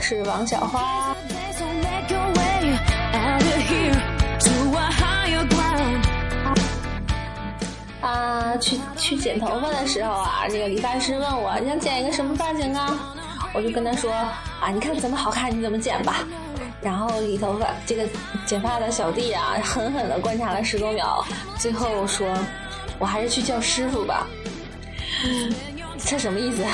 是王小花。啊，去去剪头发的时候啊，那个理发师问我你想剪一个什么发型啊？我就跟他说啊，你看怎么好看你怎么剪吧。然后理头发这个剪发的小弟啊，狠狠的观察了十多秒，最后说，我还是去叫师傅吧。这什么意思啊？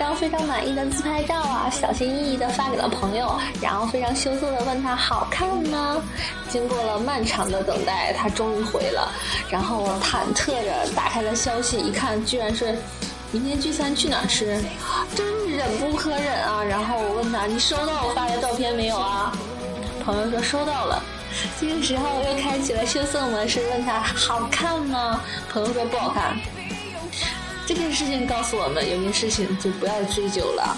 张非常满意的自拍照啊，小心翼翼的发给了朋友，然后非常羞涩的问他好看吗？经过了漫长的等待，他终于回了，然后忐忑着打开了消息，一看居然是明天聚餐去哪儿吃，真是忍不可忍啊！然后我问他你收到我发的照片没有啊？朋友说收到了，这个时候又开启了羞涩模式，问他好看吗？朋友说不好看。这件事情告诉我们，有些事情就不要追究了。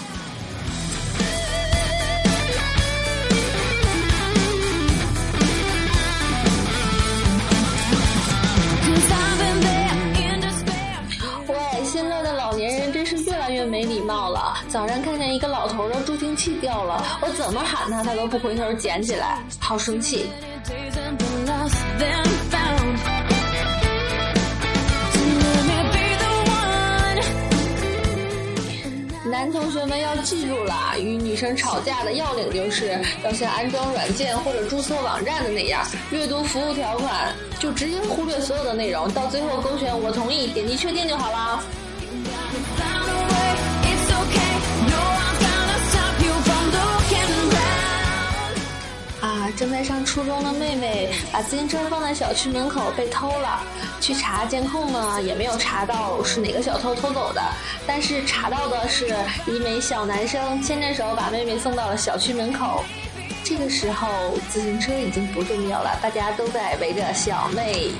喂，现在的老年人真是越来越没礼貌了。早上看见一个老头的助听器掉了，我怎么喊他，他都不回头捡起来，好生气。男同学们要记住了，与女生吵架的要领就是要像安装软件或者注册网站的那样，阅读服务条款，就直接忽略所有的内容，到最后勾选我同意，点击确定就好了。正在上初中的妹妹把自行车放在小区门口被偷了，去查监控呢，也没有查到是哪个小偷偷走的，但是查到的是一枚小男生牵着手把妹妹送到了小区门口。这个时候自行车已经不重要了，大家都在围着小妹。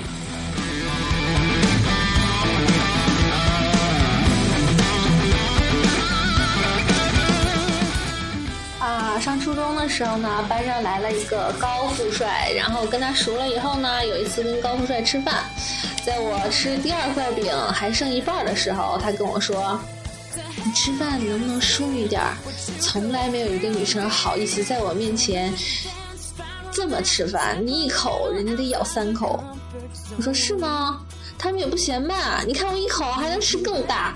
初中的时候呢，班上来了一个高富帅，然后跟他熟了以后呢，有一次跟高富帅吃饭，在我吃第二块饼还剩一半的时候，他跟我说：“你吃饭能不能淑女点儿？从来没有一个女生好意思在我面前这么吃饭，你一口人家得咬三口。”我说：“是吗？他们也不嫌慢，你看我一口还能吃更大。”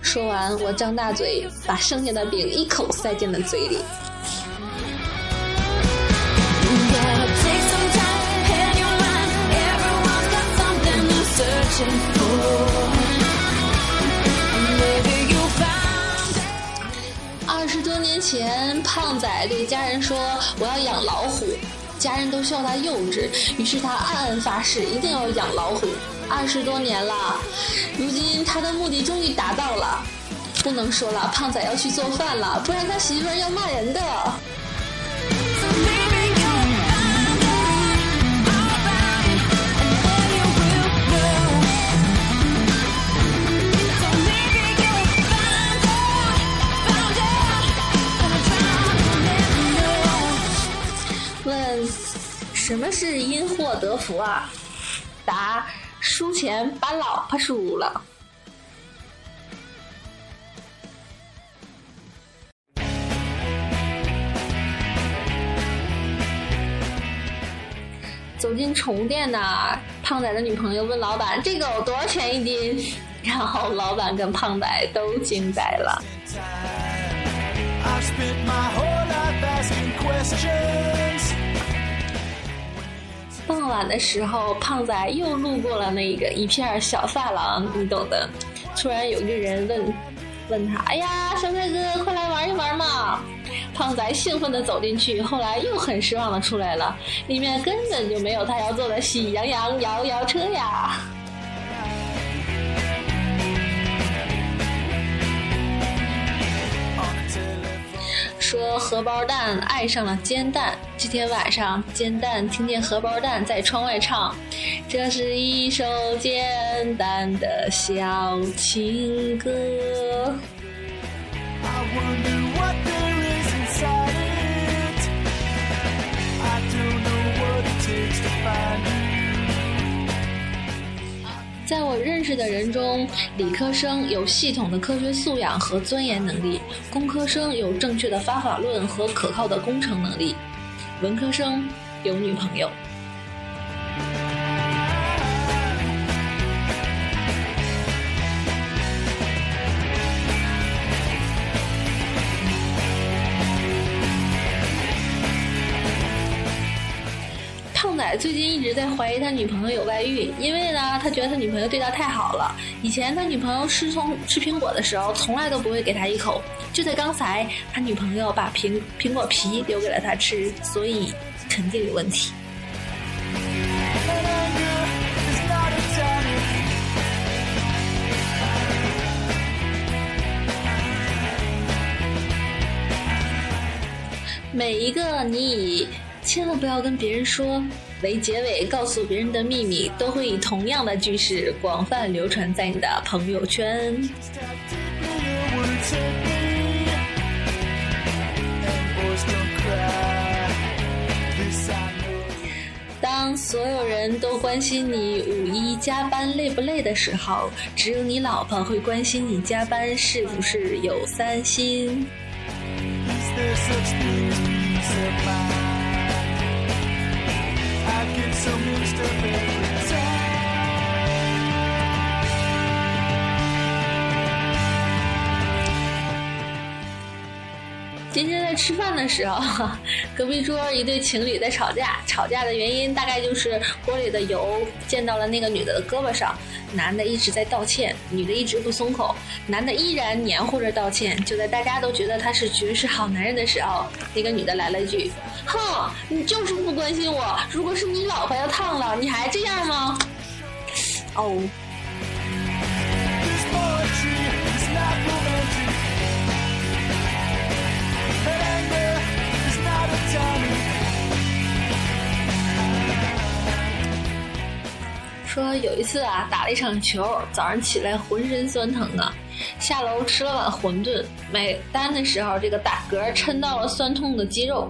说完，我张大嘴，把剩下的饼一口塞进了嘴里。二十多年前，胖仔对家人说：“我要养老虎。”家人都笑他幼稚，于是他暗暗发誓一定要养老虎。二十多年了，如今他的目的终于达到了。不能说了，胖仔要去做饭了，不然他媳妇儿要骂人的。什么是因祸得福啊？答：输钱把老婆输了。走进宠物店呢，胖仔的女朋友问老板：“这狗多少钱一斤？” 然后老板跟胖仔都惊呆了。傍晚的时候，胖仔又路过了那个一片小发廊，你懂的。突然有个人问，问他：“哎呀，小帅哥，快来玩一玩嘛！”胖仔兴奋地走进去，后来又很失望地出来了，里面根本就没有他要坐的喜羊羊摇摇车呀。荷包蛋爱上了煎蛋。这天晚上，煎蛋听见荷包蛋在窗外唱：“这是一首煎蛋的小情歌。”在我认识的人中，理科生有系统的科学素养和钻研能力，工科生有正确的方法论和可靠的工程能力，文科生有女朋友。胖仔最近一直在怀疑他女朋友有外遇，因为呢，他觉得他女朋友对他太好了。以前他女朋友吃从吃苹果的时候，从来都不会给他一口。就在刚才，他女朋友把苹苹果皮留给了他吃，所以肯定有问题。每一个你以千万不要跟别人说。为结尾告诉别人的秘密，都会以同样的句式广泛流传在你的朋友圈。当所有人都关心你五一加班累不累的时候，只有你老婆会关心你加班是不是有三心。someone step in. 今天在吃饭的时候，隔壁桌一对情侣在吵架。吵架的原因大概就是锅里的油溅到了那个女的的胳膊上，男的一直在道歉，女的一直不松口，男的依然黏糊着道歉。就在大家都觉得他是绝世好男人的时候，那个女的来了一句：“哼，你就是不关心我。如果是你老婆要烫了，你还这样吗？”哦。说有一次啊，打了一场球，早上起来浑身酸疼啊，下楼吃了碗馄饨，买单的时候这个打嗝抻到了酸痛的肌肉，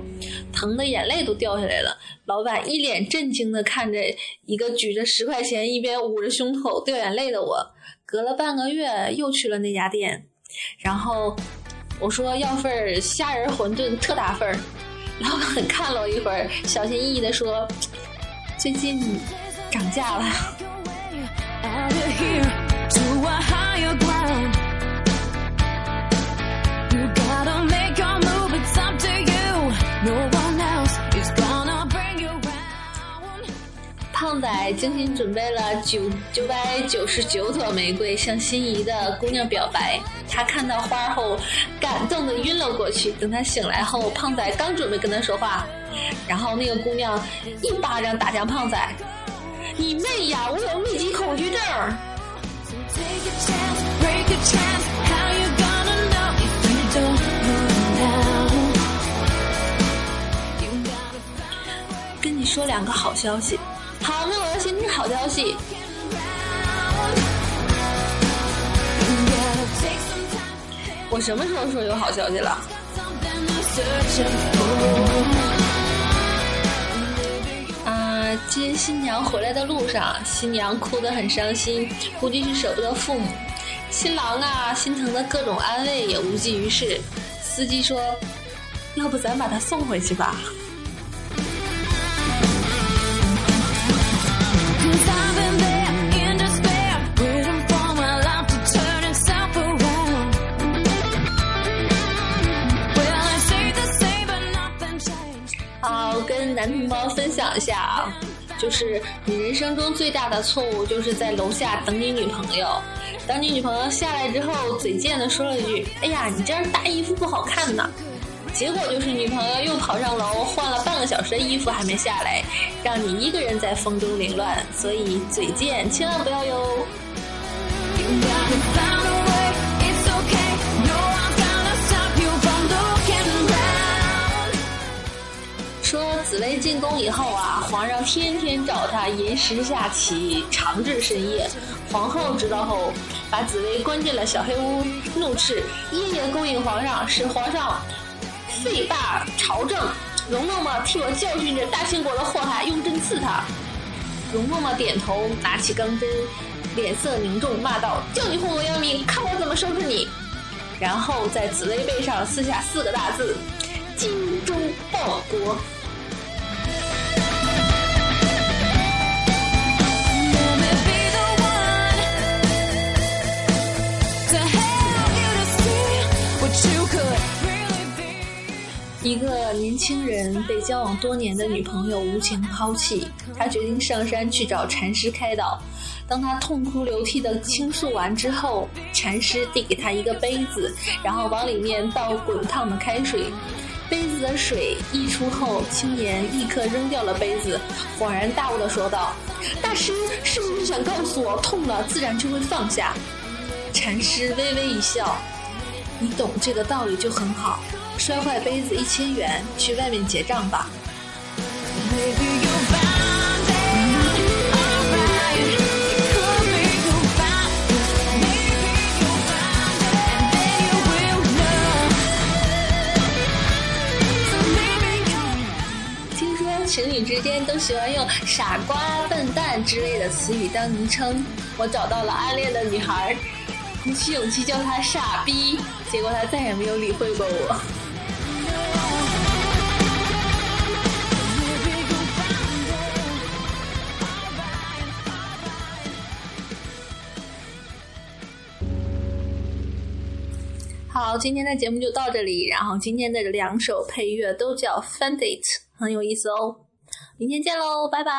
疼的眼泪都掉下来了。老板一脸震惊的看着一个举着十块钱一边捂着胸口掉眼泪的我，隔了半个月又去了那家店，然后我说要份虾仁馄饨特大份儿，老板看了我一会儿，小心翼翼的说，最近。涨价了。胖仔精心准备了九九百九十九朵玫瑰，向心仪的姑娘表白。他看到花后，感动的晕了过去。等他醒来后，胖仔刚准备跟他说话，然后那个姑娘一巴掌打向胖仔。你妹呀！我有密集恐惧症。跟你说两个好消息。好，那我要先听好消息。我什么时候说有好消息了？接新娘回来的路上，新娘哭得很伤心，估计是舍不得父母。新郎啊，心疼的各种安慰也无济于事。司机说：“要不咱把她送回去吧。”跟男同胞分享一下啊。就是你人生中最大的错误，就是在楼下等你女朋友。等你女朋友下来之后，嘴贱的说了一句：“哎呀，你这样搭衣服不好看呢。”结果就是女朋友又跑上楼换了半个小时的衣服还没下来，让你一个人在风中凌乱。所以嘴贱千万不要哟。紫薇进宫以后啊，皇上天天找她吟诗下棋，长至深夜。皇后知道后，把紫薇关进了小黑屋，怒斥夜夜勾引皇上，使皇上废罢朝政。容嬷嬷替我教训这大清国的祸害，用针刺他。容嬷嬷点头，拿起钢针，脸色凝重，骂道：“叫你祸国殃民，看我怎么收拾你！”然后在紫薇背上撕下四个大字：“精忠报国。”一个年轻人被交往多年的女朋友无情抛弃，他决定上山去找禅师开导。当他痛哭流涕的倾诉完之后，禅师递给他一个杯子，然后往里面倒滚烫的开水。杯子的水溢出后，青年立刻扔掉了杯子，恍然大悟的说道：“大师是不是想告诉我，痛了自然就会放下？”禅师微微一笑：“你懂这个道理就很好。摔坏杯子一千元，去外面结账吧。”听说情侣之间都喜欢用“傻瓜”“笨蛋”之类的词语当昵称。我找到了暗恋的女孩，鼓起勇气叫他“傻逼”，结果他再也没有理会过我。好，今天的节目就到这里。然后今天的两首配乐都叫《f a n d i t 很有意思哦。明天见喽，拜拜。